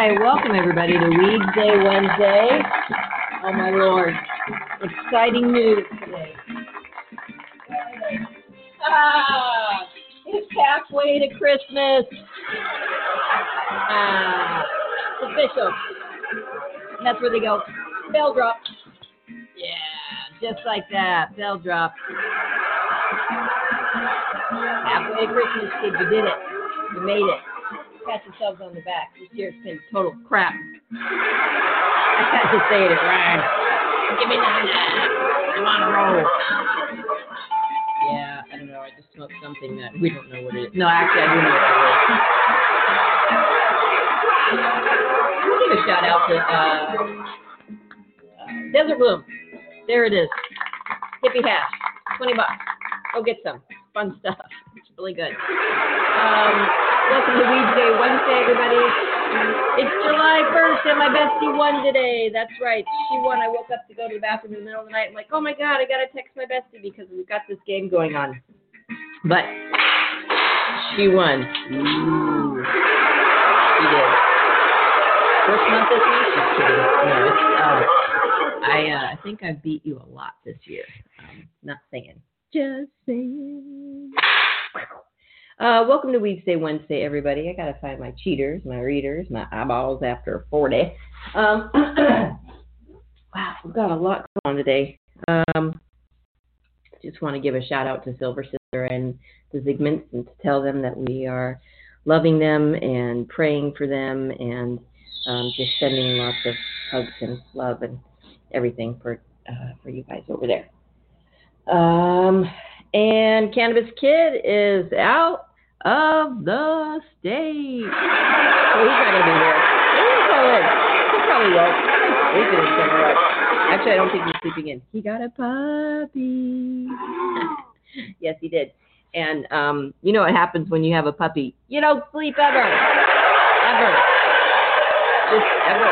right, welcome everybody to Weeds Day Wednesday. Oh my lord, exciting news today. Ah, it's halfway to Christmas. Ah, it's official. And that's where they go. Bell drop. Yeah, just like that. Bell drop. Halfway to Christmas, kid, You did it. You made it pat yourselves on the back. This year's been total crap. I had to say it right. Give me nine. I'm on a roll. Yeah, I don't know. I just smoked something that we don't know what it is. No, actually, I do know what it is. Give a shout out to uh, uh, Desert Bloom. There it is. Hippie hash. 20 bucks. Go get some. Fun stuff. It's really good. Um, welcome to Weed Day Wednesday, everybody. It's July 1st, and my bestie won today. That's right. She won. I woke up to go to the bathroom in the middle of the night. I'm like, oh my God, I got to text my bestie because we've got this game going on. But she won. Ooh. She did. First month this week? Just kidding. No, it's, uh, I, uh, I think I beat you a lot this year. Um, not saying. Just saying. Uh, welcome to Weedsday Wednesday, everybody. I gotta find my cheaters, my readers, my eyeballs after 40. Um, wow, we've got a lot going on today. Um, just want to give a shout out to Silver Sister and the Zigments and to tell them that we are loving them and praying for them and um, just sending lots of hugs and love and everything for uh, for you guys over there. Um, and Cannabis Kid is out of the state. So he's not going to be here. Maybe he'll call in. He probably won't. He's sleeping somewhere. Actually, I don't think he's sleeping in. He got a puppy. yes, he did. And um, you know what happens when you have a puppy? You don't sleep ever. Ever. Just ever.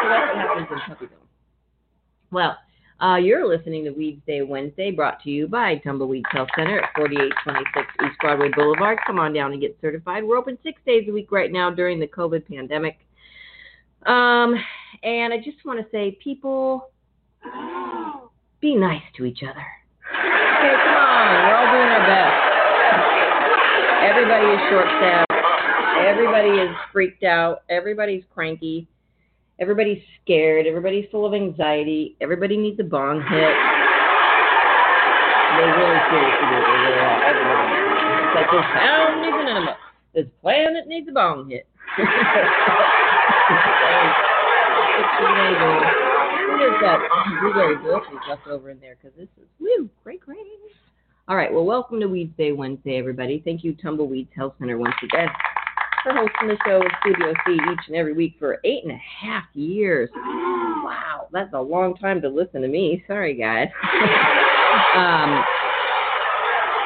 so that's what happens in puppydom. Well, uh, you're listening to Weeds Day Wednesday, brought to you by Tumbleweed Health Center at 4826 East Broadway Boulevard. Come on down and get certified. We're open six days a week right now during the COVID pandemic. Um, and I just want to say, people, be nice to each other. Okay, come on. We're all doing our best. Everybody is short-staffed. Everybody is freaked out. Everybody's cranky. Everybody's scared. Everybody's full of anxiety. Everybody needs a bong hit. They really do. It's like this town needs an enema. This planet needs a bong hit. It's over in there? Because this is woo, great, great. All right. Well, welcome to Weeds Day Wednesday, everybody. Thank you, Tumbleweeds Health Center, once again for hosting the show with Studio C each and every week for eight and a half years. Wow, that's a long time to listen to me. Sorry, guys. um,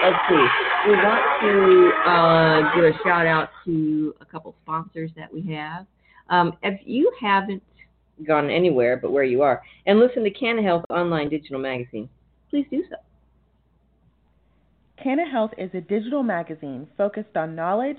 let's see. we want to uh, give a shout out to a couple sponsors that we have. Um, if you haven't gone anywhere but where you are and listen to Canna Health online digital magazine, please do so. Canna Health is a digital magazine focused on knowledge,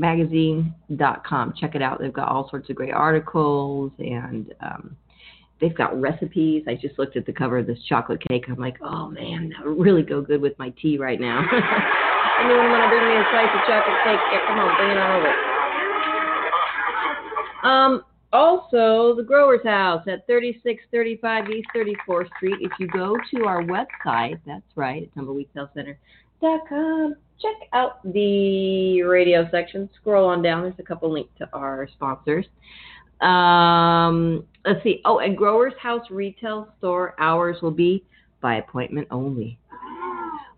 CannaHealthMagazine.com. Check it out. They've got all sorts of great articles and um, they've got recipes. I just looked at the cover of this chocolate cake. I'm like, oh man, that would really go good with my tea right now. Anyone want to bring me a slice of chocolate cake? Yeah, come on, bring it on over. Um, also, the Growers House at 3635 East 34th Street. If you go to our website, that's right, at tumbleweedshealthcenter.com, check out the radio section. Scroll on down. There's a couple links to our sponsors. Um, let's see. Oh, and Growers House retail store hours will be by appointment only,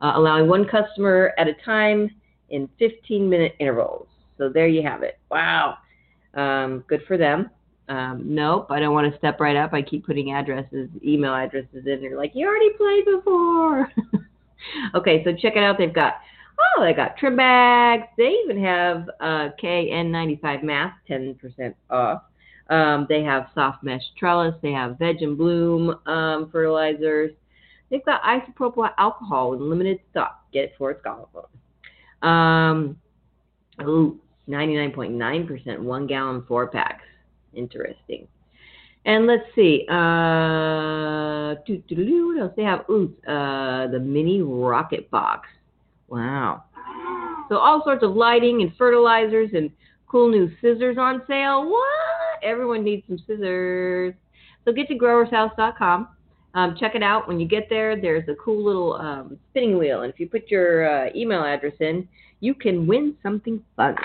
uh, allowing one customer at a time in 15 minute intervals. So there you have it. Wow. Um, good for them. Um, nope, I don't want to step right up. I keep putting addresses, email addresses in. They're like, you already played before. okay, so check it out. They've got, oh, they got trim bags. They even have uh, KN95 mask, 10% off. Um, they have soft mesh trellis. They have veg and bloom um, fertilizers. They've got isopropyl alcohol in limited stock. Get it for its gallon. Um, ooh, 99.9% one gallon four packs. Interesting. And let's see. Uh, what else? They have ooh, uh, the mini rocket box. Wow. So all sorts of lighting and fertilizers and cool new scissors on sale. What? Everyone needs some scissors. So get to growershouse.com. Um, check it out. When you get there, there's a cool little um, spinning wheel, and if you put your uh, email address in, you can win something fun.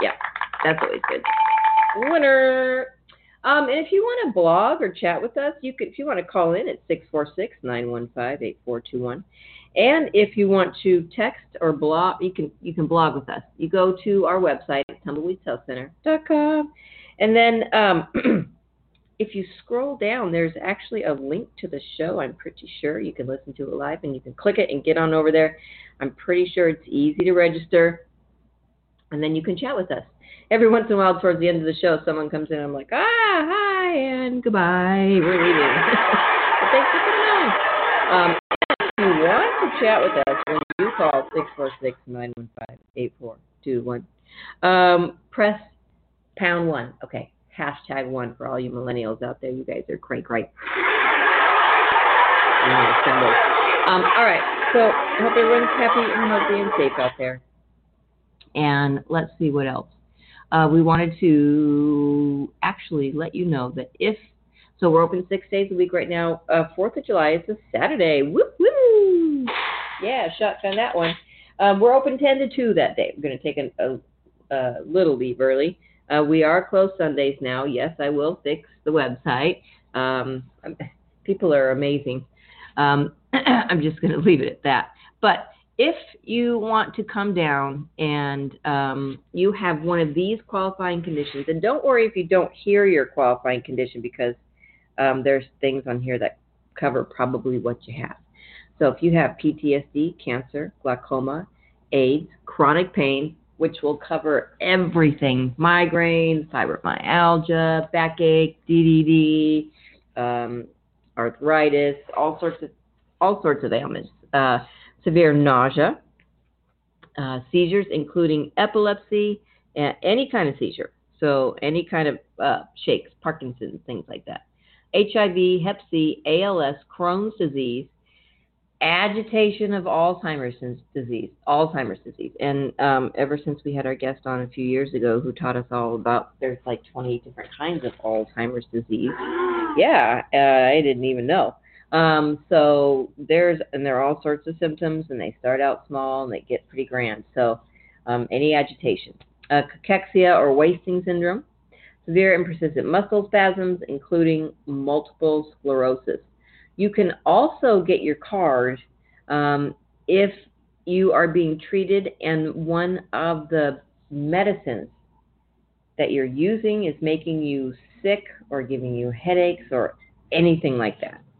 Yeah, that's always good. Winner. Um, and if you want to blog or chat with us, you could. If you want to call in at 646-915-8421. And if you want to text or blog, you can you can blog with us. You go to our website, tumbleweedshealthcenter.com, and then um, if you scroll down, there's actually a link to the show. I'm pretty sure you can listen to it live, and you can click it and get on over there. I'm pretty sure it's easy to register, and then you can chat with us. Every once in a while, towards the end of the show, someone comes in. I'm like, ah, hi, and goodbye. We're leaving. thanks for coming on. Um, if you want to chat with us, when you call 646-915-8421, um, press pound one. Okay, hashtag one for all you millennials out there. You guys are crank right. Um, all right, so I hope everyone's happy and healthy and safe out there. And let's see what else. Uh, we wanted to actually let you know that if so, we're open six days a week right now. Uh, Fourth of July is a Saturday. Woo woo! Yeah, shotgun that one. Um, we're open ten to two that day. We're going to take a, a, a little leave early. Uh, we are closed Sundays now. Yes, I will fix the website. Um, people are amazing. Um, I'm just going to leave it at that. But if you want to come down and um, you have one of these qualifying conditions, and don't worry if you don't hear your qualifying condition because um, there's things on here that cover probably what you have. So if you have PTSD, cancer, glaucoma, AIDS, chronic pain, which will cover everything migraine, fibromyalgia, backache, DDD, um, arthritis, all sorts of all sorts of ailments. Uh, severe nausea, uh, seizures, including epilepsy, and any kind of seizure. So, any kind of uh, shakes, Parkinson's, things like that. HIV, Hep C, ALS, Crohn's disease, agitation of Alzheimer's disease, Alzheimer's disease. And um, ever since we had our guest on a few years ago who taught us all about, there's like 20 different kinds of Alzheimer's disease. Yeah, uh, I didn't even know. Um, so there's and there are all sorts of symptoms, and they start out small and they get pretty grand. So um, any agitation, uh, cachexia or wasting syndrome, severe and persistent muscle spasms, including multiple sclerosis. You can also get your card um, if you are being treated and one of the medicines that you're using is making you sick or giving you headaches or anything like that.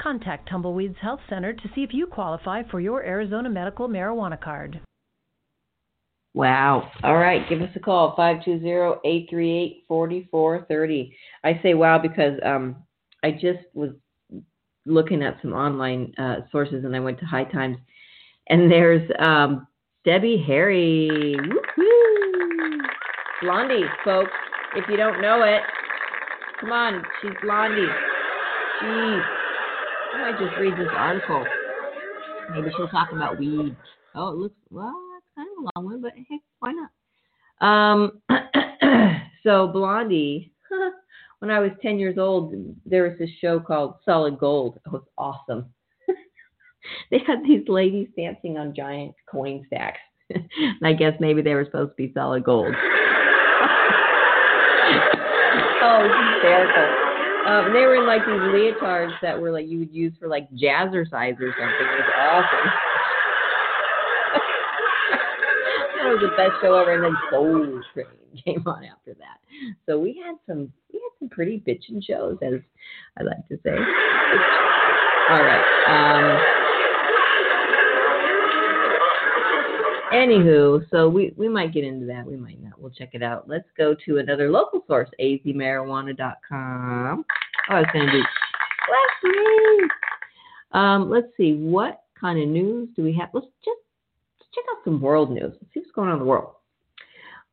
Contact Tumbleweeds Health Center to see if you qualify for your Arizona medical marijuana card. Wow. All right. Give us a call, 520-838-4430. I say wow because um, I just was looking at some online uh, sources and I went to High Times and there's um, Debbie Harry. Woo-hoo. Blondie, folks. If you don't know it, come on. She's Blondie. Jeez. I might just read this article. Maybe she'll talk about weed. Oh, it looks, well, It's kind of a long one, but hey, why not? Um, so Blondie, when I was 10 years old, there was this show called Solid Gold. It was awesome. they had these ladies dancing on giant coin stacks. and I guess maybe they were supposed to be solid gold. oh, hysterical. Um, they were in like these leotards that were like you would use for like jazzercise or something. It was awesome. that was the best show ever. And then Soul Train came on after that. So we had some we had some pretty bitchin' shows, as I like to say. All right. Um, anywho, so we, we might get into that. We might not. We'll check it out. Let's go to another local source, azmarijuana.com. Oh, I was going to do last week. Um, let's see. What kind of news do we have? Let's just let's check out some world news. Let's see what's going on in the world.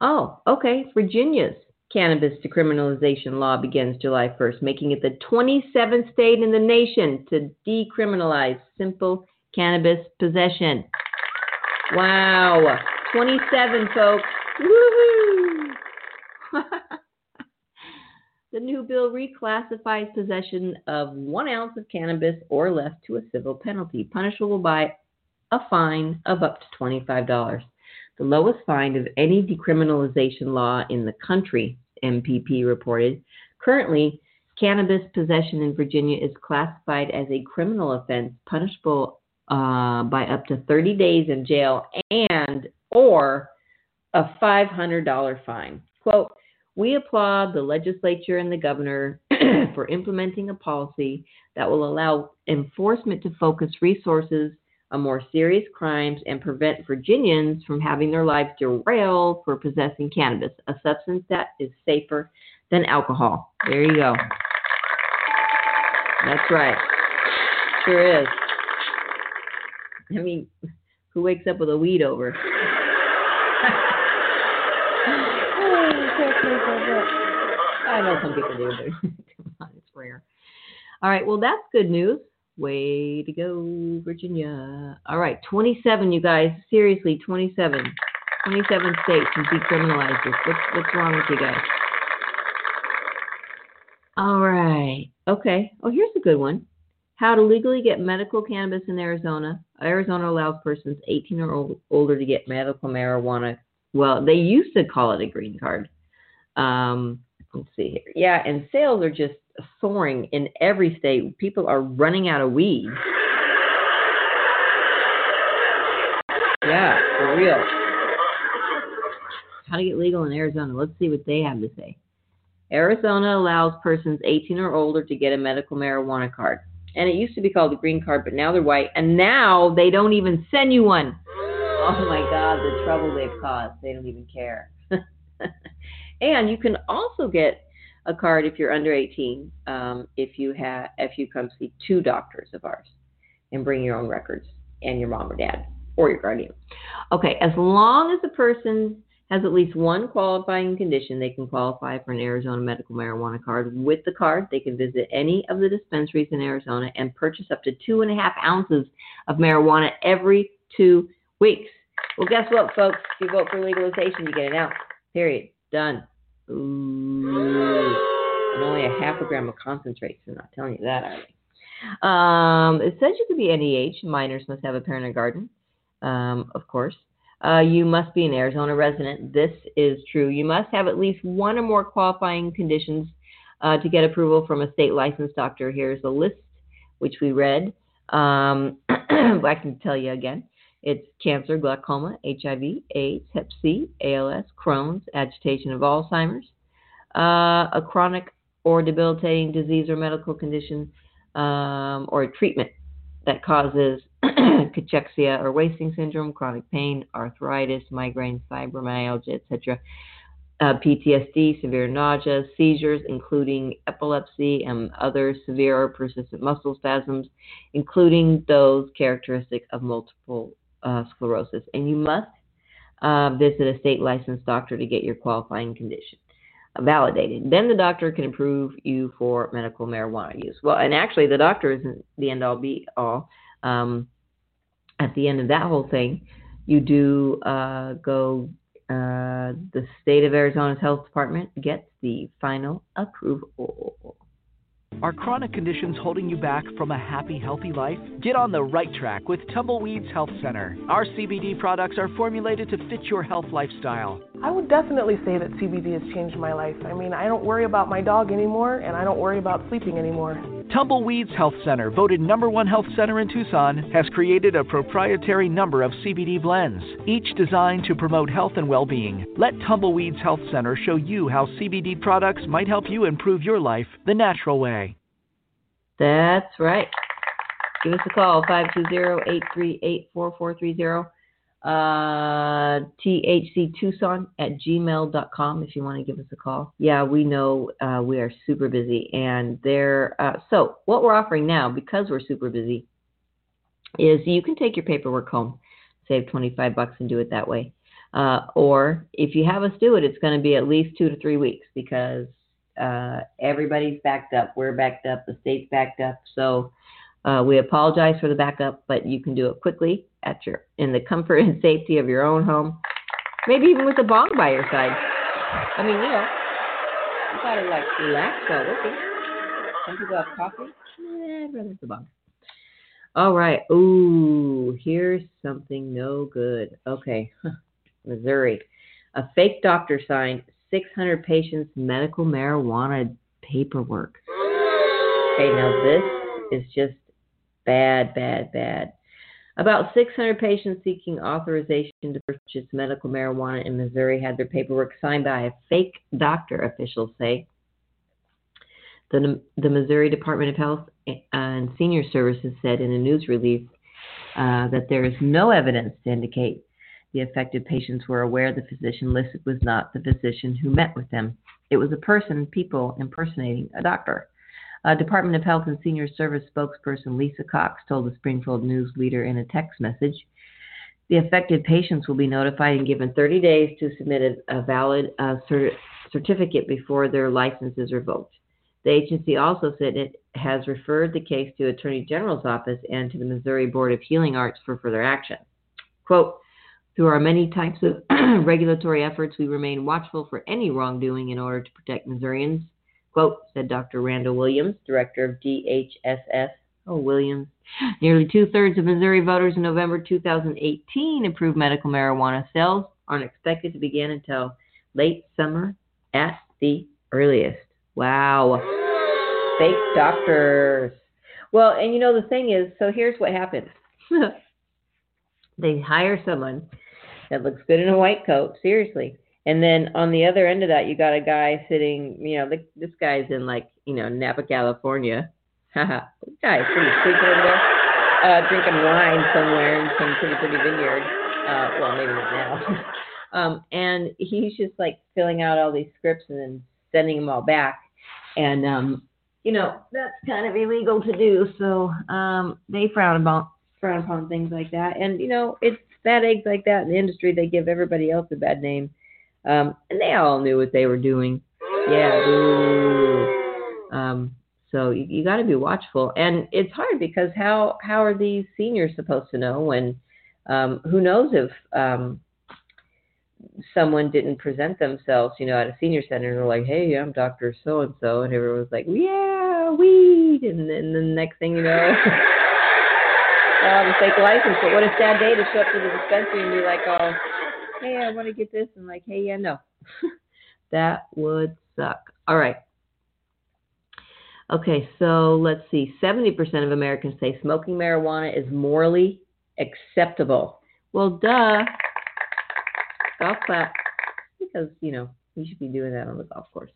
Oh, okay. Virginia's cannabis decriminalization law begins July 1st, making it the 27th state in the nation to decriminalize simple cannabis possession. Wow. 27, folks. Woohoo! the new bill reclassifies possession of one ounce of cannabis or less to a civil penalty, punishable by a fine of up to $25. The lowest fine of any decriminalization law in the country, MPP reported. Currently, cannabis possession in Virginia is classified as a criminal offense punishable uh, by up to 30 days in jail and or a $500 fine. Quote, we applaud the legislature and the governor for implementing a policy that will allow enforcement to focus resources on more serious crimes and prevent Virginians from having their lives derailed for possessing cannabis, a substance that is safer than alcohol. There you go. That's right. Sure is. I mean, who wakes up with a weed over? I know some people do, but come on, it's rare. All right, well, that's good news. Way to go, Virginia. All right, 27, you guys. Seriously, 27. 27 states have decriminalized this. What's, what's wrong with you guys? All right. Okay. Oh, here's a good one. How to legally get medical cannabis in Arizona. Arizona allows persons 18 or older to get medical marijuana. Well, they used to call it a green card. Um, let's see here. Yeah, and sales are just soaring in every state. People are running out of weed. Yeah, for real. How to get legal in Arizona. Let's see what they have to say. Arizona allows persons 18 or older to get a medical marijuana card. And it used to be called a green card, but now they're white. And now they don't even send you one. Oh my God, the trouble they've caused. They don't even care. and you can also get a card if you're under 18 um, if you have if you come see two doctors of ours and bring your own records and your mom or dad or your guardian. Okay, as long as the person has at least one qualifying condition, they can qualify for an Arizona medical marijuana card. With the card, they can visit any of the dispensaries in Arizona and purchase up to two and a half ounces of marijuana every two weeks. Well, guess what, folks? If you vote for legalization, you get an ounce. Period. Done. Ooh. And only a half a gram of concentrate. So I'm not telling you that, are they? Um, it says you could be any age. Minors must have a parent or guardian, um, of course. Uh, you must be an Arizona resident. This is true. You must have at least one or more qualifying conditions uh, to get approval from a state licensed doctor. Here's a list, which we read. Um, I can tell you again. It's cancer, glaucoma, HIV, AIDS, Hep C, ALS, Crohn's, agitation of Alzheimer's, uh, a chronic or debilitating disease or medical condition, um, or a treatment that causes cachexia or wasting syndrome, chronic pain, arthritis, migraines, fibromyalgia, etc. Uh, PTSD, severe nausea, seizures, including epilepsy and other severe or persistent muscle spasms, including those characteristic of multiple uh, sclerosis. And you must uh, visit a state licensed doctor to get your qualifying condition validated. Then the doctor can approve you for medical marijuana use. Well, and actually, the doctor isn't the end all be all. Um, at the end of that whole thing, you do uh, go. Uh, the state of Arizona's health department gets the final approval. Are chronic conditions holding you back from a happy, healthy life? Get on the right track with Tumbleweeds Health Center. Our CBD products are formulated to fit your health lifestyle. I would definitely say that CBD has changed my life. I mean, I don't worry about my dog anymore, and I don't worry about sleeping anymore. Tumbleweeds Health Center, voted number one health center in Tucson, has created a proprietary number of CBD blends, each designed to promote health and well being. Let Tumbleweeds Health Center show you how CBD products might help you improve your life the natural way. That's right. Give us a call, 520-838-4430. Uh, thctucson at gmail.com if you want to give us a call. Yeah, we know uh, we are super busy. And there, uh, so what we're offering now, because we're super busy, is you can take your paperwork home, save 25 bucks and do it that way. Uh, or if you have us do it, it's going to be at least two to three weeks because uh, everybody's backed up. We're backed up. The state's backed up. So uh, we apologize for the backup, but you can do it quickly at your in the comfort and safety of your own home. Maybe even with a bong by your side. I mean, you know, you gotta like relax while working. Some people have coffee. Eh, I'd rather have the bong. All right. Ooh, here's something no good. Okay, Missouri. A fake doctor signed 600 patients' medical marijuana paperwork. Okay, now this is just bad, bad, bad. About 600 patients seeking authorization to purchase medical marijuana in Missouri had their paperwork signed by a fake doctor, officials say. The, the Missouri Department of Health and Senior Services said in a news release uh, that there is no evidence to indicate the affected patients were aware the physician listed was not the physician who met with them. It was a person, people impersonating a doctor. Uh, Department of Health and Senior Service spokesperson Lisa Cox told the Springfield News Leader in a text message. The affected patients will be notified and given 30 days to submit a, a valid uh, cert- certificate before their license is revoked. The agency also said it has referred the case to Attorney General's office and to the Missouri Board of Healing Arts for further action. Quote, through our many types of regulatory efforts, we remain watchful for any wrongdoing in order to protect Missourians. Quote, said Dr. Randall Williams, director of DHSS. Oh, Williams. Nearly two thirds of Missouri voters in November 2018 approved medical marijuana sales aren't expected to begin until late summer at the earliest. Wow. Fake doctors. Well, and you know, the thing is so here's what happens they hire someone that looks good in a white coat, seriously. And then on the other end of that, you got a guy sitting, you know, the, this guy's in like, you know, Napa, California. This guy's pretty sweet over there, uh, drinking wine somewhere in some pretty pretty vineyard. Uh, well, maybe not now. um, and he's just like filling out all these scripts and then sending them all back. And um, you know, that's kind of illegal to do. So um, they frown about frown upon things like that. And you know, it's bad eggs like that in the industry. They give everybody else a bad name. Um, and they all knew what they were doing. Yeah. Um, so you, you got to be watchful, and it's hard because how how are these seniors supposed to know when um, who knows if um, someone didn't present themselves, you know, at a senior center and they're like, "Hey, I'm Doctor So and So," and everyone's like, "Yeah, weed," and then the next thing you know. Oh, the fake license, but what a sad day to show up to the dispensary and be like, oh, hey, I want to get this, and like, hey, yeah, no. that would suck. All right. Okay, so let's see. 70% of Americans say smoking marijuana is morally acceptable. Well, duh. Golf clap. Because, you know, you should be doing that on the golf course.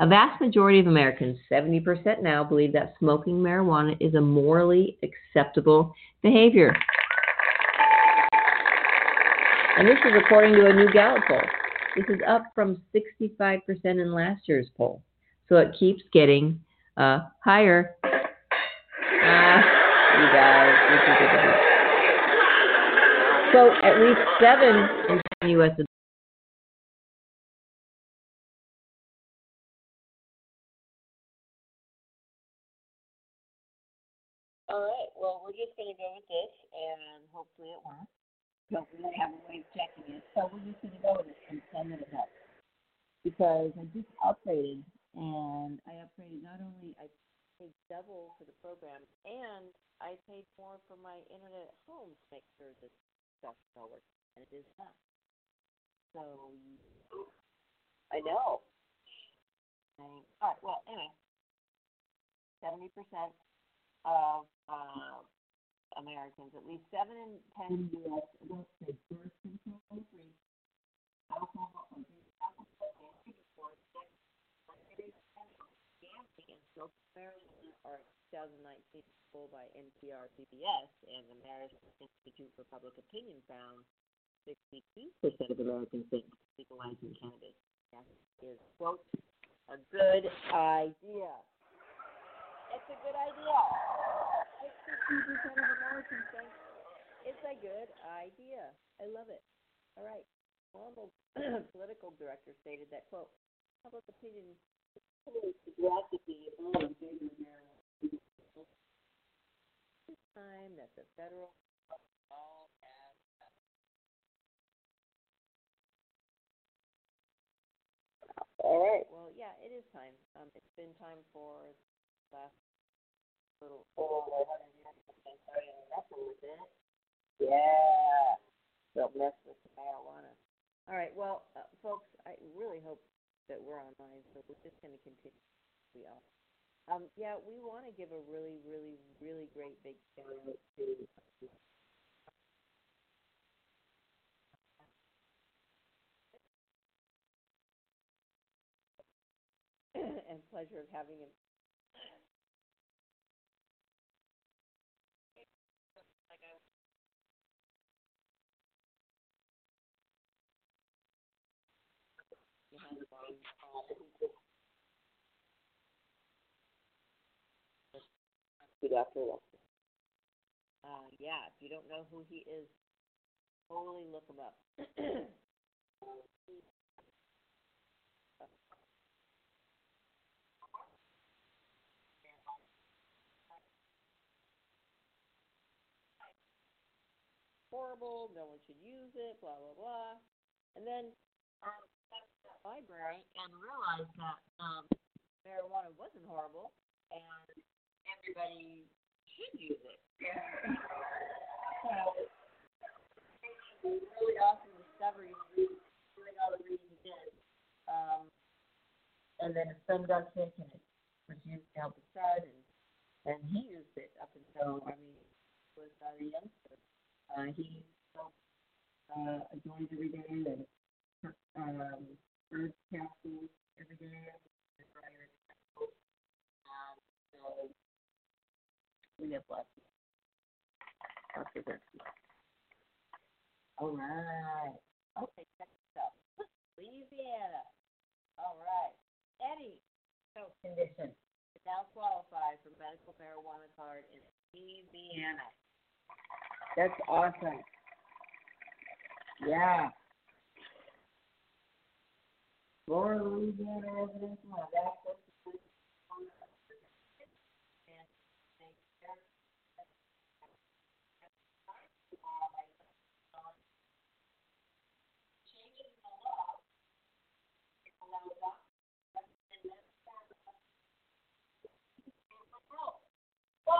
A vast majority of Americans, 70% now, believe that smoking marijuana is a morally acceptable behavior. And this is according to a new Gallup poll. This is up from 65% in last year's poll. So it keeps getting uh, higher. Ah, you guys. So at least seven in the U.S. All right. Well, we're just going to go with this, and hopefully it works. But we might have a way of checking with it and send it. Because I just upgraded, and I upgraded not only I paid double for the program, and I paid more for my internet at home to make sure that stuff still works, and it is not. So I know. All right. Well, anyway, seventy percent of uh, Americans, at least seven in ten U.S. adults say birth control free. Alcohol abuse, alcohol and before sex, gambling, and self-marijuana are 2019 poll by NPR PBS and the Marist Institute for Public Opinion found 62% of Americans think legalizing cannabis is, quote, a good idea. It's a good idea. 62% of Americans think it's a good idea. I love it. All right. Former political director stated that, quote, public opinion is drastically evolve in favor of marijuana. It's time that the federal all has All right. Well, yeah, it is time. Um, it's been time for last little over hundred years since I started messing with it. Yeah. Don't mess with the marijuana. All right. Well, uh, folks, I really hope that we're online, so we're just going to continue. We are. Um, yeah, we want to give a really, really, really great big shout out to and pleasure of having him. Behind the bar. Good afternoon. Uh, yeah, if you don't know who he is, totally look him up. horrible, no one should use it, blah blah blah. And then um went to the library and realized that um marijuana wasn't horrible and everybody should use it. so really awesome discoveries doing all the reading he did. Um and then got sick and it was used to help his son and and he used it up until I mean was uh, a youngster. Uh, he uh, joins every day and um, bird capsules every day. Um, so we have lots of good. All right. Okay, this out. Louisiana. All right. Any health condition now qualified for medical marijuana card in Louisiana. That's awesome. Yeah. Florida, Louisiana residents will have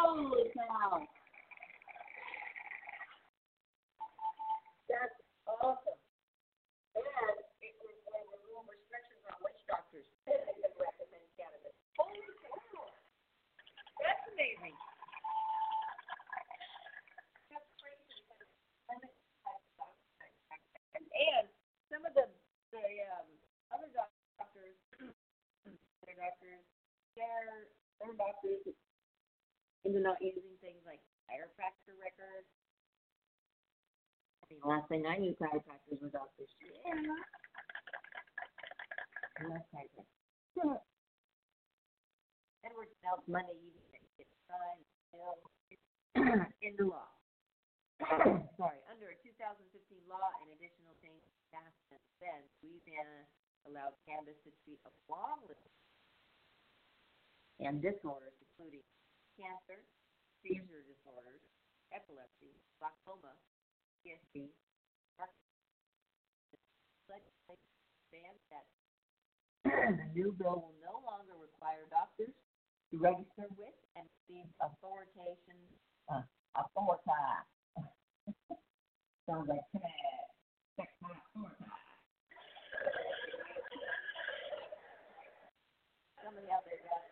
closed now. Not using things like chiropractor records. I mean, last thing I knew, chiropractors were doctors. Yeah. Last chiropractor. Edward Snell's Monday evening gets signed bill into law. Sorry, under a 2015 law and additional changes passed since then, Louisiana allowed cannabis to treat a list and disorders, including cancer, seizure disorders, epilepsy, glaucoma, PSP, legislation bans that the new bill will no longer require doctors to register with and receive authoritation, uh, authority. Sounds like Somebody out there got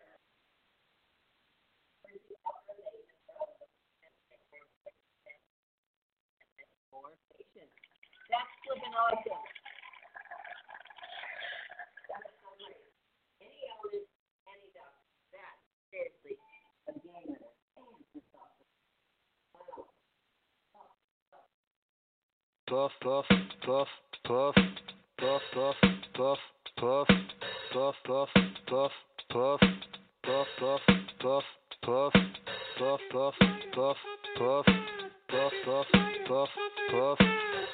That's flipping awesome. That's so great. Any elders, any doctor, that seriously, a game of it. And it's awesome. Wow. puff, puff, puff, puff, puff, puff, puff, puff, puff, puff, puff, puff, puff, puff, puff, puff, puff, puff, puff,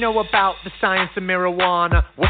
know about the science of marijuana? What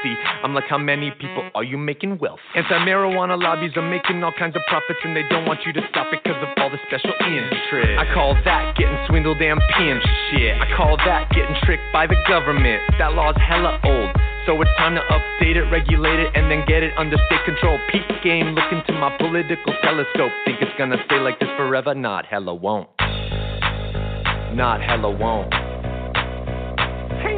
I'm like, how many people are you making wealth? Anti marijuana lobbies are making all kinds of profits, and they don't want you to stop it because of all the special interest. I call that getting swindled and pimped shit. I call that getting tricked by the government. That law's hella old. So it's time to update it, regulate it, and then get it under state control. Peak game, look into my political telescope. Think it's gonna stay like this forever? Not hella won't. Not hella won't. Hey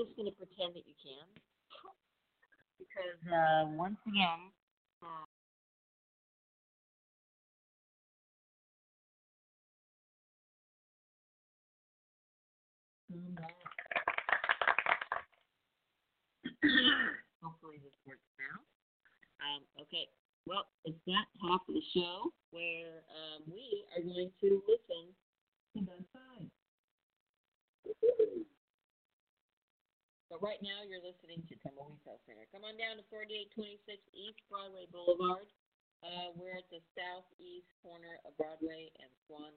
Just gonna pretend that you can, because uh, once again, uh, hopefully this works now. Um, okay, well, it's that half of the show where um, we are going to listen to both sides. But right now, you're listening to Tumbleweed Health Center. Come on down to 4826 East Broadway Boulevard. Uh, we're at the southeast corner of Broadway and Swan.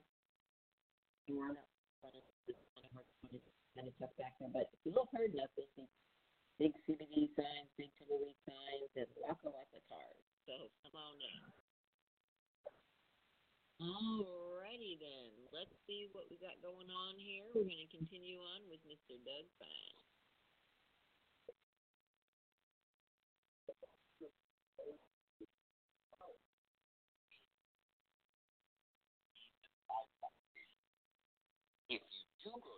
We're on kind of tough back there, but if you look hard enough, you'll see big CBD signs, big Tumbleweed signs, and lots and lots of cars. So come on down. Alrighty then, let's see what we got going on here. We're going to continue on with Mr. Doug Fine. if you do grow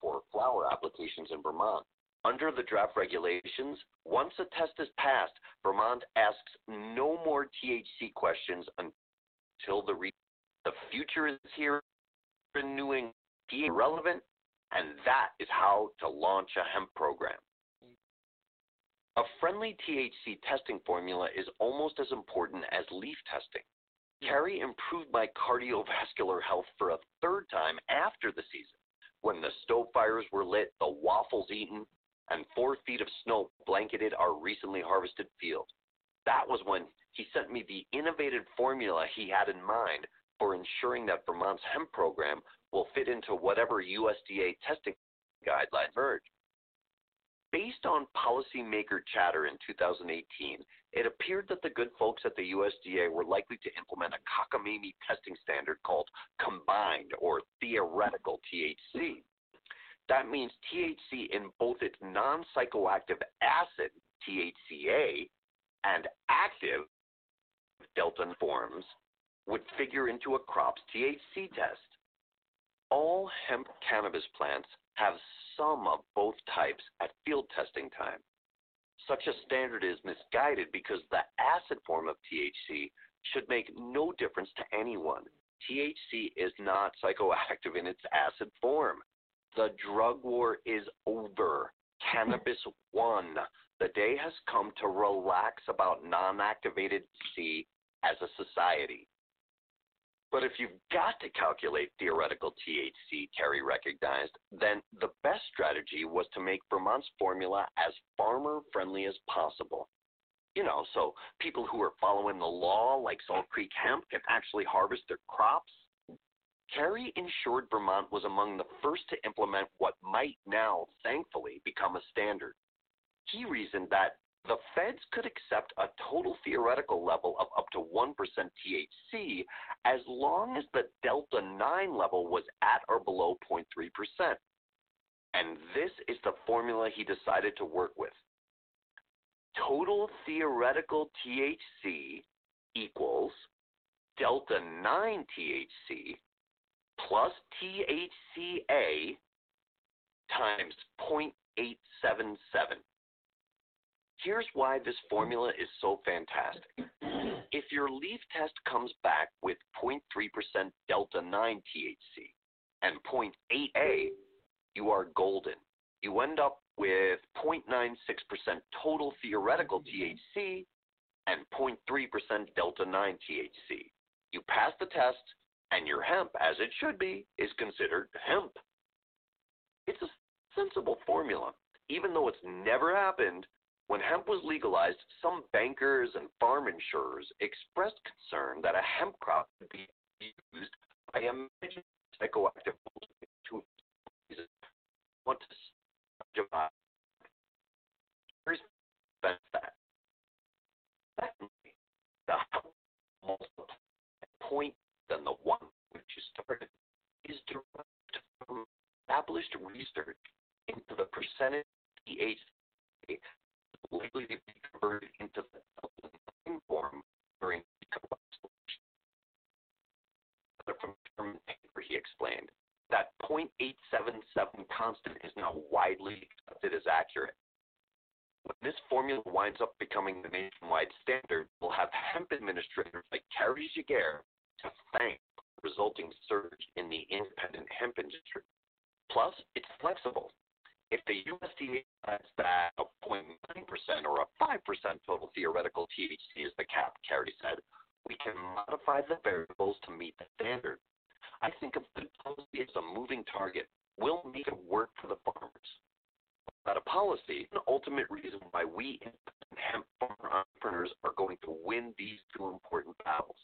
for flower applications in Vermont. Under the draft regulations, once a test is passed, Vermont asks no more THC questions until the re- the future is here renewing New THC relevant, and that is how to launch a hemp program. A friendly THC testing formula is almost as important as leaf testing. Hmm. Carrie improved my cardiovascular health for a third time after the season, when the stove fires were lit, the waffles eaten, and four feet of snow blanketed our recently harvested field. That was when he sent me the innovative formula he had in mind for ensuring that Vermont's hemp program will fit into whatever USDA testing guidelines emerge. Based on policymaker chatter in 2018, it appeared that the good folks at the USDA were likely to implement a cockamamie testing standard called combined or theoretical THC. That means THC in both its non psychoactive acid, THCA, and active delta forms would figure into a crop's THC test. All hemp cannabis plants have some of both types at field testing time. Such a standard is misguided because the acid form of THC should make no difference to anyone. THC is not psychoactive in its acid form. The drug war is over. Cannabis won. The day has come to relax about non activated C as a society. But if you've got to calculate theoretical THC, Terry recognized, then the best strategy was to make Vermont's formula as farmer friendly as possible. You know, so people who are following the law, like Salt Creek Hemp, can actually harvest their crops. Cary ensured Vermont was among the first to implement what might now, thankfully, become a standard. He reasoned that the feds could accept a total theoretical level of up to 1% THC as long as the delta 9 level was at or below 0.3%. And this is the formula he decided to work with. Total theoretical THC equals delta 9 THC plus THCA times 0.877. Here's why this formula is so fantastic. If your leaf test comes back with 0.3% delta 9 THC and 0.8A, you are golden. You end up with 0.96% total theoretical THC and 0.3% delta 9 THC. You pass the test, and your hemp, as it should be, is considered hemp. It's a sensible formula, even though it's never happened. When hemp was legalized, some bankers and farm insurers expressed concern that a hemp crop could be used by a psychoactive to want to divide. That. Secondly, the multiple point than the one which you started is derived from established research into the percentage THC likely to be converted into the form during from German paper, he explained that 0.877 constant is now widely accepted as accurate. When this formula winds up becoming the nationwide standard, we'll have hemp administrators like Cary Giguere to thank the resulting surge in the independent hemp industry. Plus, it's flexible. If the USDA decides that a 0.9% or a 5% total theoretical THC is the cap, Cary said, we can modify the variables to meet the standard. I think of the policy as a moving target. We'll make it work for the farmers. Without a policy, an ultimate reason why we hemp farmer entrepreneurs are going to win these two important battles.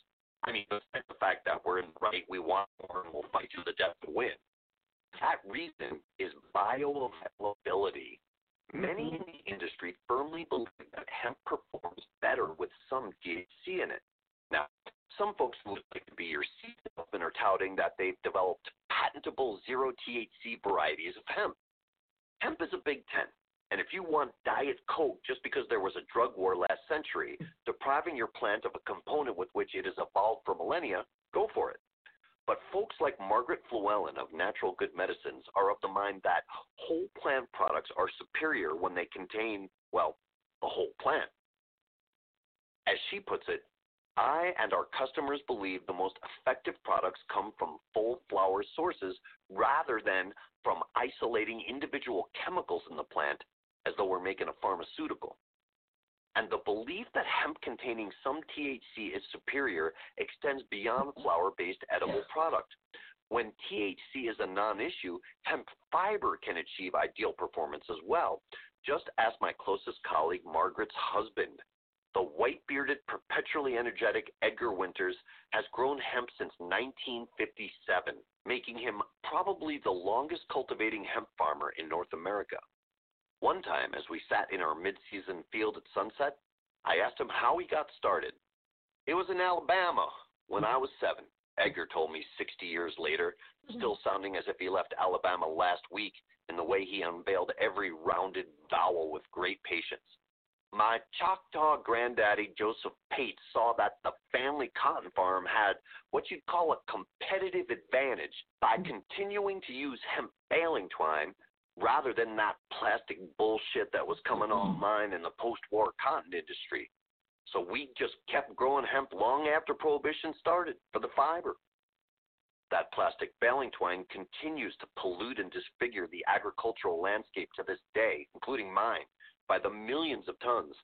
I mean, besides the fact that we're in the right, we want more, and we'll fight to the death to win. That reason is bioavailability. Many in the industry firmly believe that hemp performs better with some THC in it. Now, some folks would like to be your seat and are touting that they've developed patentable zero THC varieties of hemp. Hemp is a big tent, and if you want Diet Coke just because there was a drug war last century, depriving your plant of a component with which it has evolved for millennia, go for it. But folks like Margaret Llewellyn of Natural Good Medicines are of the mind that whole plant products are superior when they contain, well, the whole plant. As she puts it, I and our customers believe the most effective products come from full flower sources rather than from isolating individual chemicals in the plant as though we're making a pharmaceutical. And the belief that hemp containing some THC is superior extends beyond flower based edible product. When THC is a non issue, hemp fiber can achieve ideal performance as well. Just ask my closest colleague, Margaret's husband. The white bearded, perpetually energetic Edgar Winters has grown hemp since 1957, making him probably the longest cultivating hemp farmer in North America. One time, as we sat in our mid season field at sunset, I asked him how he got started. It was in Alabama when I was seven, Edgar told me 60 years later, mm-hmm. still sounding as if he left Alabama last week in the way he unveiled every rounded vowel with great patience. My Choctaw granddaddy, Joseph Pate, saw that the family cotton farm had what you'd call a competitive advantage by mm-hmm. continuing to use hemp baling twine rather than that plastic bullshit that was coming online in the post war cotton industry. So we just kept growing hemp long after Prohibition started for the fiber. That plastic baling twine continues to pollute and disfigure the agricultural landscape to this day, including mine by the millions of tons.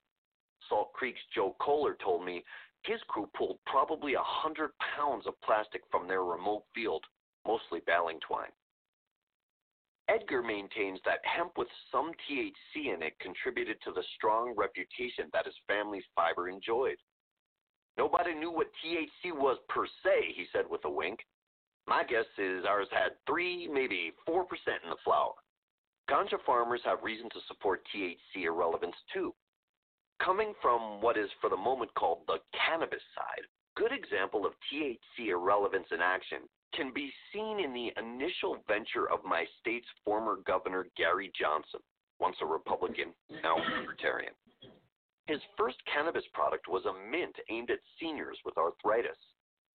Salt Creek's Joe Kohler told me his crew pulled probably a hundred pounds of plastic from their remote field, mostly baling twine. Edgar maintains that hemp with some THC in it contributed to the strong reputation that his family's fiber enjoyed. Nobody knew what THC was per se, he said with a wink. My guess is ours had 3, maybe 4% in the flower. Ganja farmers have reason to support THC irrelevance too. Coming from what is for the moment called the cannabis side, good example of THC irrelevance in action can be seen in the initial venture of my state's former governor Gary Johnson, once a Republican, now a Libertarian. His first cannabis product was a mint aimed at seniors with arthritis.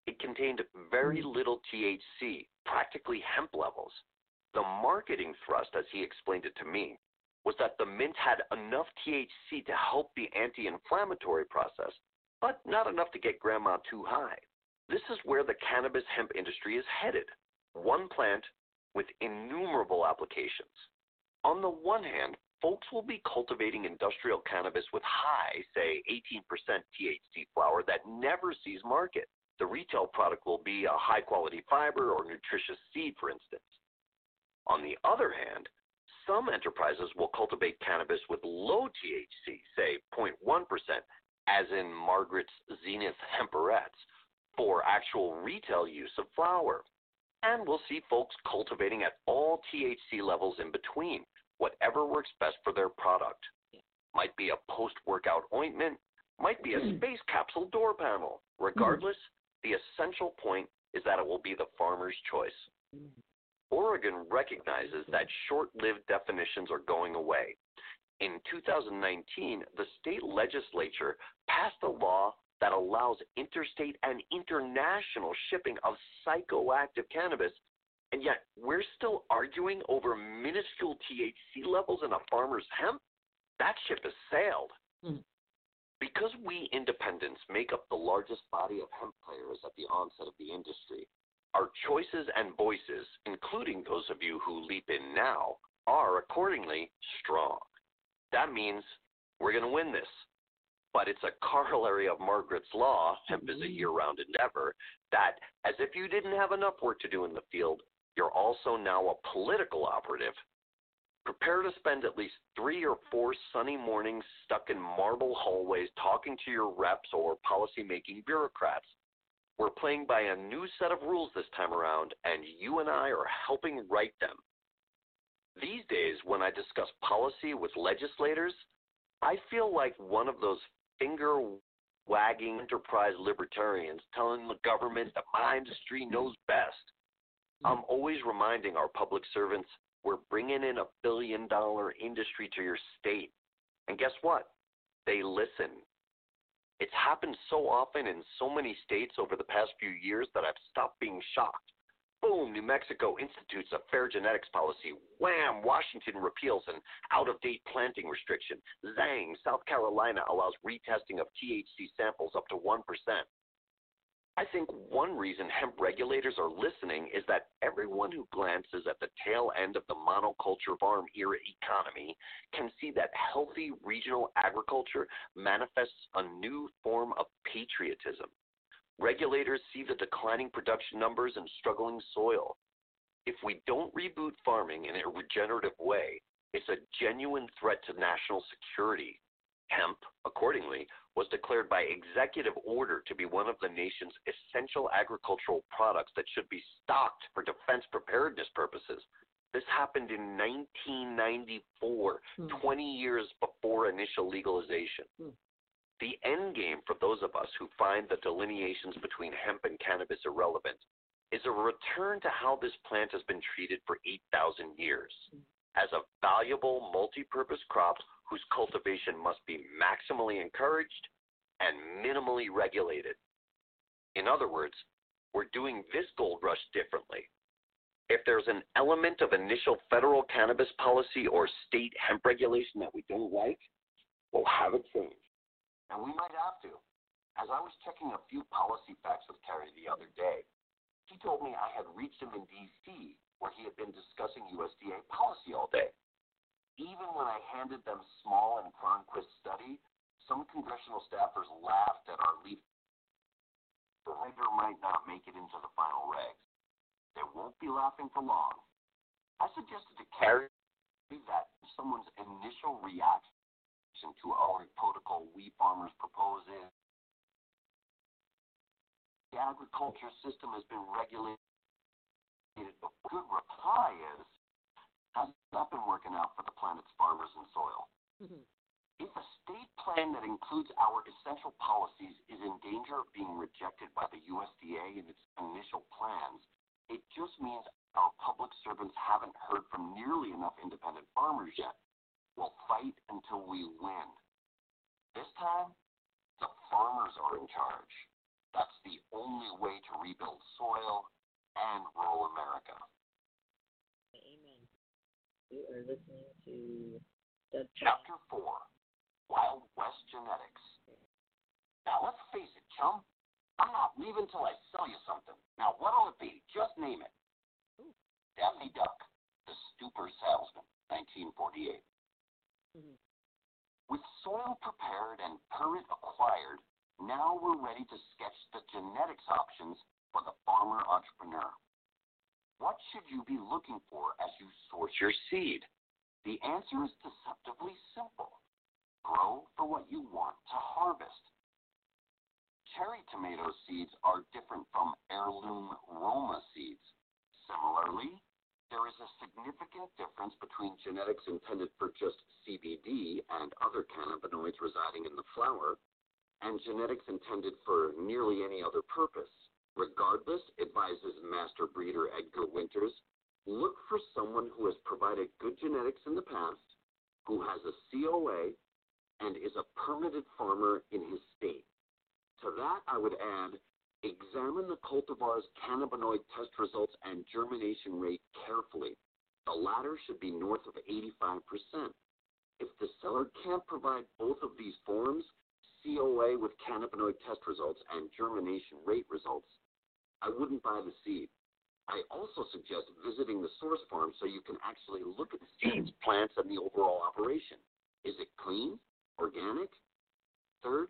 It contained very hmm. little THC, practically hemp levels. The marketing thrust, as he explained it to me, was that the mint had enough THC to help the anti inflammatory process, but not enough to get grandma too high. This is where the cannabis hemp industry is headed one plant with innumerable applications. On the one hand, folks will be cultivating industrial cannabis with high, say 18% THC flower that never sees market. The retail product will be a high quality fiber or nutritious seed, for instance. On the other hand, some enterprises will cultivate cannabis with low THC, say 0.1%, as in Margaret's Zenith Hemperettes, for actual retail use of flower. And we'll see folks cultivating at all THC levels in between, whatever works best for their product. Might be a post workout ointment, might be a hmm. space capsule door panel. Hmm. Regardless, the essential point is that it will be the farmer's choice. Oregon recognizes that short lived definitions are going away. In 2019, the state legislature passed a law that allows interstate and international shipping of psychoactive cannabis, and yet we're still arguing over minuscule THC levels in a farmer's hemp? That ship has sailed. Hmm. Because we independents make up the largest body of hemp players at the onset of the industry, our choices and voices, including those of you who leap in now, are accordingly strong. That means we're going to win this. But it's a corollary of Margaret's Law, hemp is a mm-hmm. year round endeavor, that as if you didn't have enough work to do in the field, you're also now a political operative. Prepare to spend at least three or four sunny mornings stuck in marble hallways talking to your reps or policy-making bureaucrats. We're playing by a new set of rules this time around, and you and I are helping write them. These days, when I discuss policy with legislators, I feel like one of those finger wagging enterprise libertarians telling the government that my industry knows best. I'm always reminding our public servants we're bringing in a billion dollar industry to your state. And guess what? They listen. It's happened so often in so many states over the past few years that I've stopped being shocked. Boom, New Mexico institutes a fair genetics policy. Wham, Washington repeals an out of date planting restriction. Zang, South Carolina allows retesting of THC samples up to 1%. I think one reason hemp regulators are listening is that everyone who glances at the tail end of the monoculture farm era economy can see that healthy regional agriculture manifests a new form of patriotism. Regulators see the declining production numbers and struggling soil. If we don't reboot farming in a regenerative way, it's a genuine threat to national security. Hemp, accordingly, was declared by executive order to be one of the nation's essential agricultural products that should be stocked for defense preparedness purposes. This happened in 1994, hmm. 20 years before initial legalization. Hmm. The end game for those of us who find the delineations between hemp and cannabis irrelevant is a return to how this plant has been treated for 8,000 years as a valuable multi purpose crop whose cultivation must be maximally encouraged and minimally regulated. In other words, we're doing this gold rush differently. If there's an element of initial federal cannabis policy or state hemp regulation that we don't like, we'll have it changed. And we might have to. As I was checking a few policy facts with Terry the other day, he told me I had reached him in D.C., where he had been discussing USDA policy all day. Even when I handed them Small and Cronquist study, some congressional staffers laughed at our leaf. The rigor might not make it into the final regs. They won't be laughing for long. I suggested to Cary that someone's initial reaction to our protocol we farmers propose is the agriculture system has been regulated. The good reply is has not been working out for the planet's farmers and soil. Mm-hmm. If a state plan that includes our essential policies is in danger of being rejected by the USDA in its initial plans, it just means our public servants haven't heard from nearly enough independent farmers yet. We'll fight until we win. This time, the farmers are in charge. That's the only way to rebuild soil and rural America. Amen. You are listening to Chapter 4 Wild West Genetics. Now, let's face it, chum. I'm not leaving till I sell you something. Now, what'll it be? Just name it. Daffy Duck, The Stupor Salesman, 1948. With soil prepared and permit acquired, now we're ready to sketch the genetics options for the farmer entrepreneur. What should you be looking for as you source your seed? The answer is deceptively simple. Grow for what you want to harvest. Cherry tomato seeds are different from heirloom Roma seeds. Similarly, there is a significant difference between genetics intended for just CBD and other cannabinoids residing in the flower and genetics intended for nearly any other purpose. Regardless, advises master breeder Edgar Winters, look for someone who has provided good genetics in the past, who has a COA, and is a permitted farmer in his state. To that, I would add examine the cultivar's cannabinoid test results and germination rate carefully. The latter should be north of 85%. If the seller can't provide both of these forms, COA with cannabinoid test results and germination rate results, I wouldn't buy the seed. I also suggest visiting the source farm so you can actually look at the seeds, plants, and the overall operation. Is it clean? Organic? Third,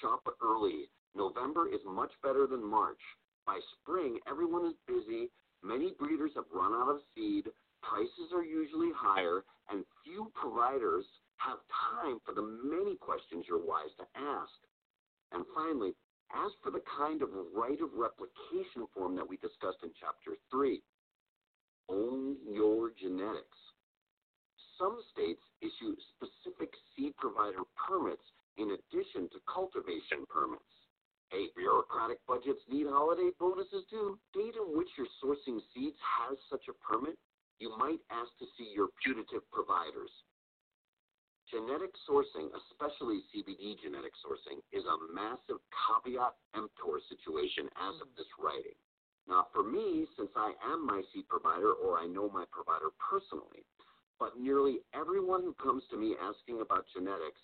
shop early. November is much better than March. By spring, everyone is busy. Many breeders have run out of seed. Prices are usually higher, and few providers have time for the many questions you're wise to ask. And finally, as for the kind of right of replication form that we discussed in Chapter 3, own your genetics. Some states issue specific seed provider permits in addition to cultivation permits. Hey, bureaucratic budgets need holiday bonuses too. Date in which you're sourcing seeds has such a permit, you might ask to see your putative providers. Genetic sourcing, especially CBD genetic sourcing, is a massive caveat emptor situation as of this writing. Now, for me, since I am my seed provider or I know my provider personally, but nearly everyone who comes to me asking about genetics,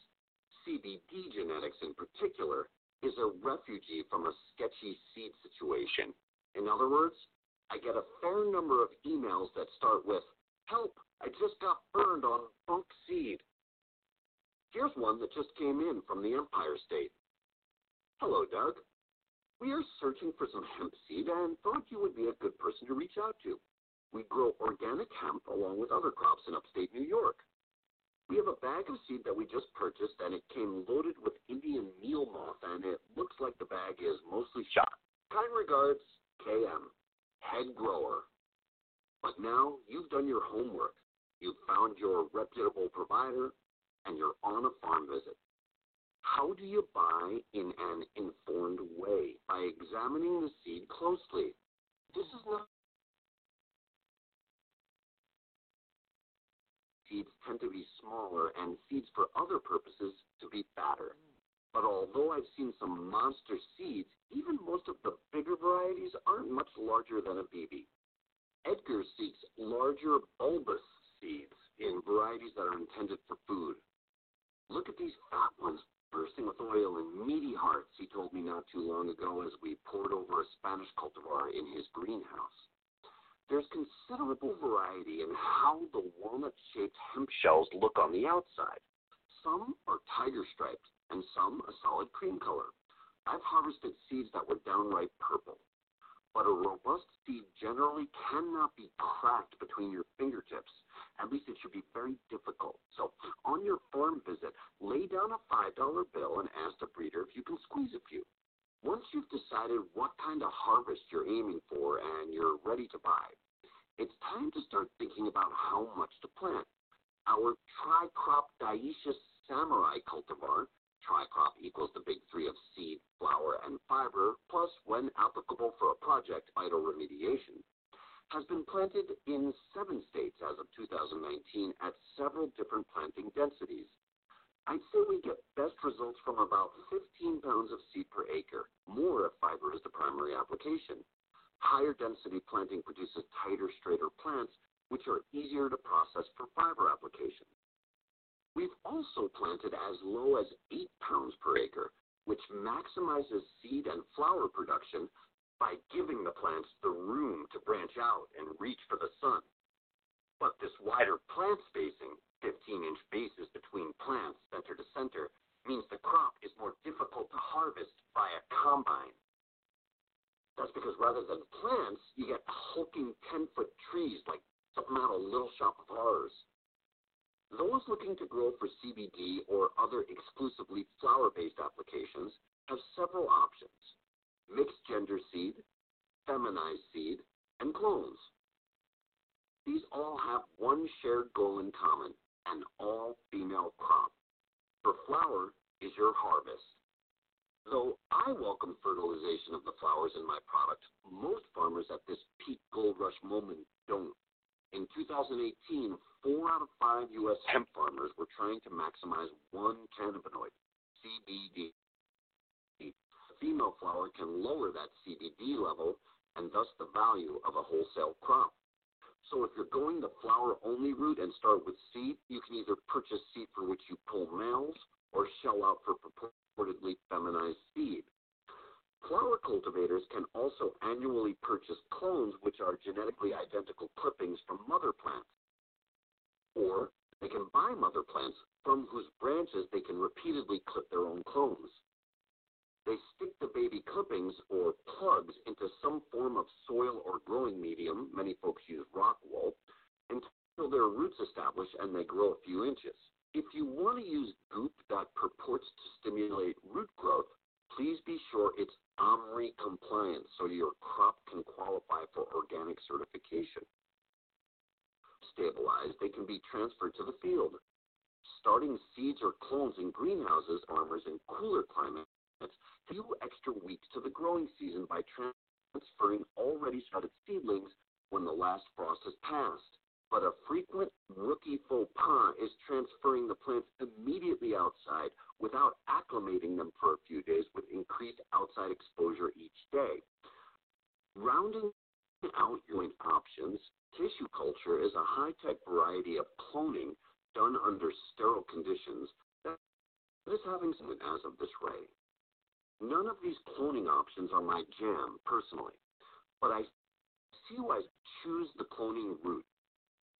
CBD genetics in particular, is a refugee from a sketchy seed situation. In other words, I get a fair number of emails that start with, Help, I just got burned on bunk seed. Here's one that just came in from the Empire State. Hello, Doug. We are searching for some hemp seed and thought you would be a good person to reach out to. We grow organic hemp along with other crops in upstate New York. We have a bag of seed that we just purchased, and it came loaded with Indian meal moth, and it looks like the bag is mostly shot. Kind regards, KM, head grower. But now you've done your homework. You've found your reputable provider, and you're on a farm visit. How do you buy in an informed way? By examining the seed closely. This is not seeds tend to be smaller and seeds for other purposes to be fatter. But although I've seen some monster seeds, even most of the bigger varieties aren't much larger than a BB. Edgar seeks larger bulbous seeds in varieties that are intended for food. Look at these fat ones bursting with oil and meaty hearts, he told me not too long ago as we pored over a Spanish cultivar in his greenhouse. There's considerable variety in how the walnut shaped hemp shells look on the outside. Some are tiger striped, and some a solid cream color. I've harvested seeds that were downright purple. But a robust seed generally cannot be cracked between your fingertips. At least it should be very difficult. So, on your farm visit, lay down a $5 bill and ask the breeder if you can squeeze a few. Once you've decided what kind of harvest you're aiming for and you're ready to buy, it's time to start thinking about how much to plant. Our tri-crop dioecious samurai cultivar, tri-crop equals the big three of seed, flower, and fiber, plus when applicable for a project, phytoremediation, has been planted in seven states as of 2019 at several different planting densities. I'd say we get best results from about 15 pounds of seed per acre, more if fiber is the primary application. Higher density planting produces tighter, straighter plants, which are easier to process for fiber application. We've also planted as low as 8 pounds per acre, which maximizes seed and flower production by giving the plants the room to branch out and reach for the sun. But this wider plant spacing, 15 inch bases between plants center to center, means the crop is more difficult to harvest by a combine. That's because rather than plants, you get hulking 10 foot trees like something out of Little Shop of Horrors. Those looking to grow for CBD or other exclusively flower based applications have several options mixed gender seed, feminized seed, and clones. These all have one shared goal in common an all female crop. For flower is your harvest. Though I welcome fertilization of the flowers in my product, most farmers at this peak gold rush moment don't. In 2018, four out of five U.S. hemp farmers were trying to maximize one cannabinoid, CBD. The female flower can lower that CBD level and thus the value of a wholesale crop. So if you're going the flower only route and start with seed, you can either purchase seed for which you pull males or shell out for purportedly feminized seed. Flower cultivators can also annually purchase clones which are genetically identical clippings from mother plants. Or they can buy mother plants from whose branches they can repeatedly clip their own clones. They stick the baby clippings or plugs into some form of soil or growing medium, many folks use rock wool, until their roots establish and they grow a few inches. If you want to use goop that purports to stimulate root growth, please be sure it's OMRI compliant so your crop can qualify for organic certification. Stabilized, they can be transferred to the field. Starting seeds or clones in greenhouses, farmers in cooler climates, few extra weeks to the growing season by transferring already started seedlings when the last frost has passed. But a frequent rookie faux pas is transferring the plants immediately outside without acclimating them for a few days with increased outside exposure each day. Rounding out joint options, tissue culture is a high tech variety of cloning done under sterile conditions that is having some as of this rate. None of these cloning options are my jam personally, but I see why I choose the cloning route.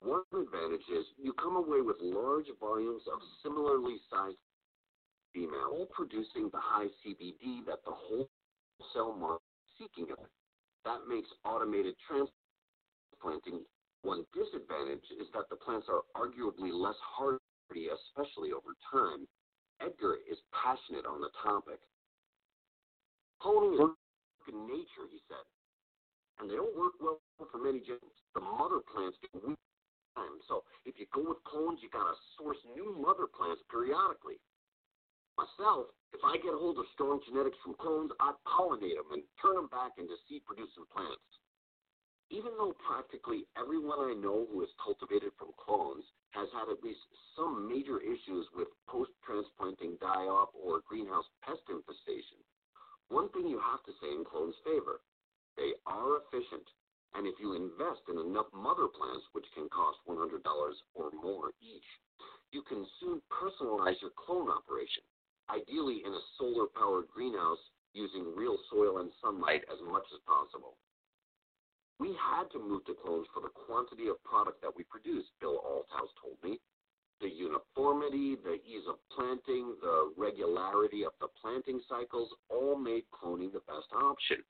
One advantage is you come away with large volumes of similarly sized female, all producing the high CBD that the wholesale market is seeking. That makes automated transplanting one disadvantage is that the plants are arguably less hardy, especially over time. Edgar is passionate on the topic. Cloning work in nature, he said, and they don't work well for many genes. The mother plants get weak time, so if you go with clones, you gotta source new mother plants periodically. Myself, if I get hold of strong genetics from clones, I pollinate them and turn them back into seed-producing plants. Even though practically everyone I know who is cultivated from clones has had at least some major issues with post-transplanting die-off or greenhouse pest infestation, one thing you have to say in clones' favor they are efficient, and if you invest in enough mother plants, which can cost $100 or more each, you can soon personalize your clone operation, ideally in a solar powered greenhouse using real soil and sunlight as much as possible. We had to move to clones for the quantity of product that we produce, Bill Althouse told me. The uniformity, the ease of planting, the regularity of the planting cycles all made cloning the best option.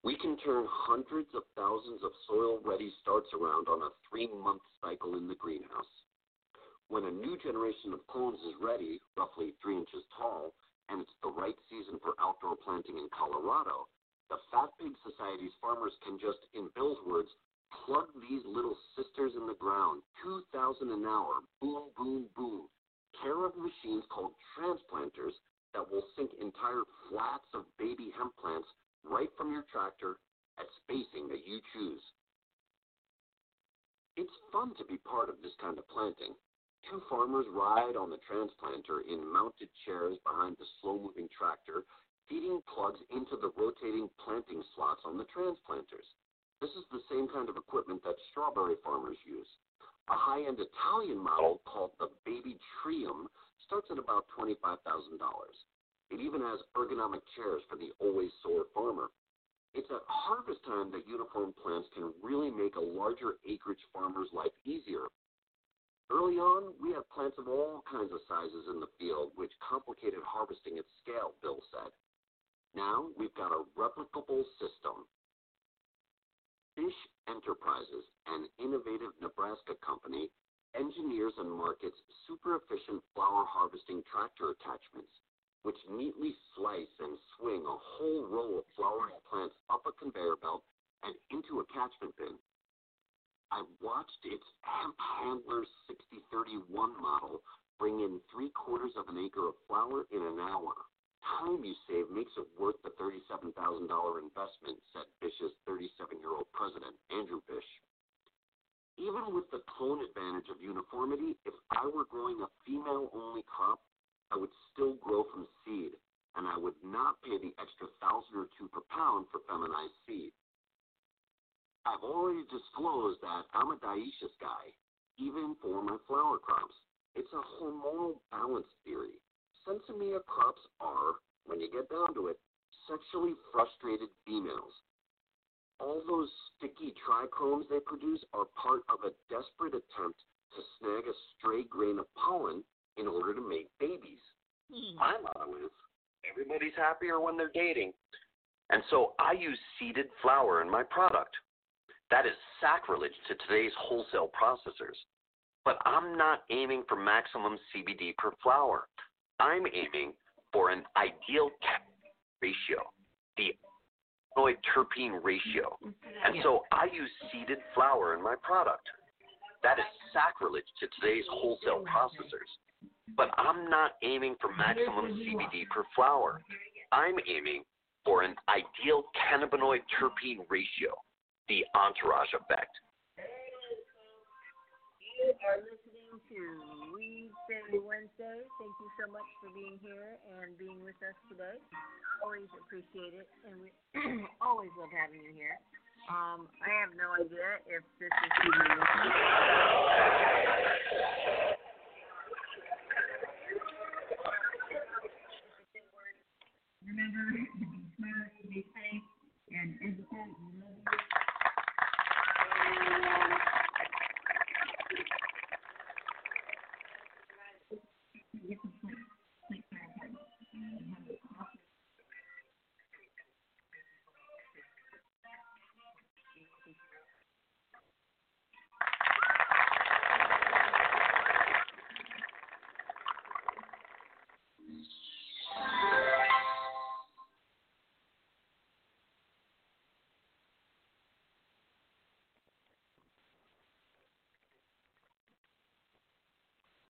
We can turn hundreds of thousands of soil ready starts around on a three month cycle in the greenhouse. When a new generation of clones is ready, roughly three inches tall, and it's the right season for outdoor planting in Colorado, the Fat Pig Society's farmers can just, in Bill's words, plug these little sisters in the ground, 2,000 an hour, boom, boom, boom, care of machines called transplanters that will sink entire flats of baby hemp plants right from your tractor at spacing that you choose. It's fun to be part of this kind of planting. Two farmers ride on the transplanter in mounted chairs behind the slow moving tractor, feeding plugs into the rotating planting slots on the transplanters. This is the same kind of equipment that strawberry farmers use. A high-end Italian model called the Baby Trium starts at about $25,000. It even has ergonomic chairs for the always sore farmer. It's at harvest time that uniform plants can really make a larger acreage farmer's life easier. Early on, we had plants of all kinds of sizes in the field, which complicated harvesting at scale, Bill said. Now we've got a replicable system. Bish Enterprises, an innovative Nebraska company, engineers and markets super efficient flower harvesting tractor attachments, which neatly slice and swing a whole row of flowering plants up a conveyor belt and into a catchment bin. I watched its Hemp Handler 6031 model bring in three quarters of an acre of flower in an hour. Time you save makes it worth the $37,000 investment, said Bish's 37 year old president, Andrew Bish. Even with the clone advantage of uniformity, if I were growing a female only crop, I would still grow from seed, and I would not pay the extra thousand or two per pound for feminized seed. I've already disclosed that I'm a dioecious guy, even for my flower crops. It's a hormonal balance theory. Sinsemilla crops are, when you get down to it, sexually frustrated females. All those sticky trichomes they produce are part of a desperate attempt to snag a stray grain of pollen in order to make babies. Hmm. My motto is everybody's happier when they're dating. And so I use seeded flour in my product. That is sacrilege to today's wholesale processors. But I'm not aiming for maximum CBD per flower. I'm aiming for an ideal ratio, the cannabinoid terpene ratio. And so I use seeded flour in my product. That is sacrilege to today's wholesale processors. But I'm not aiming for maximum CBD per flower. I'm aiming for an ideal cannabinoid terpene ratio, the entourage effect welcome to Weed Say Wednesday. Thank you so much for being here and being with us today. Always appreciate it, and we always love having you here. Um, I have no idea if this is even Remember to be smart, to be safe, and educate. We love you.